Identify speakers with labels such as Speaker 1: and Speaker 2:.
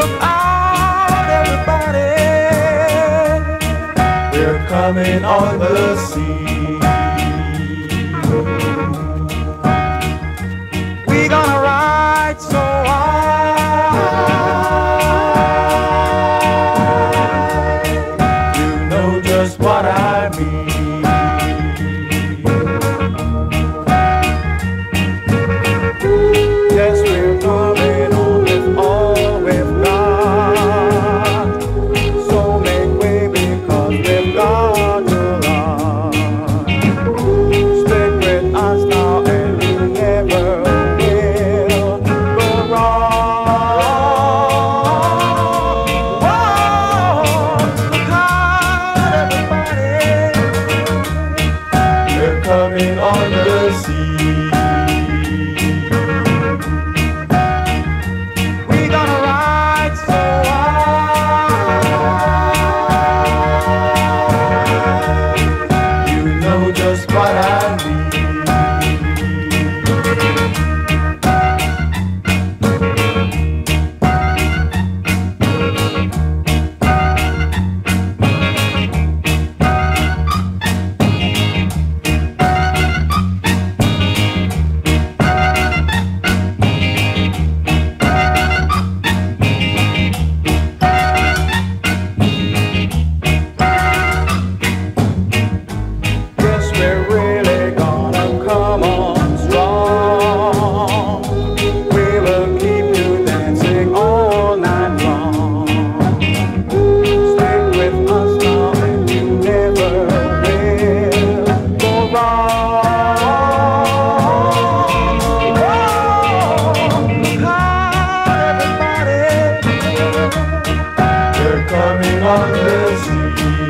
Speaker 1: look out, everybody. We're coming on the sea. We're gonna ride so high. You know just what I mean. coming on the sea. coming on the eve.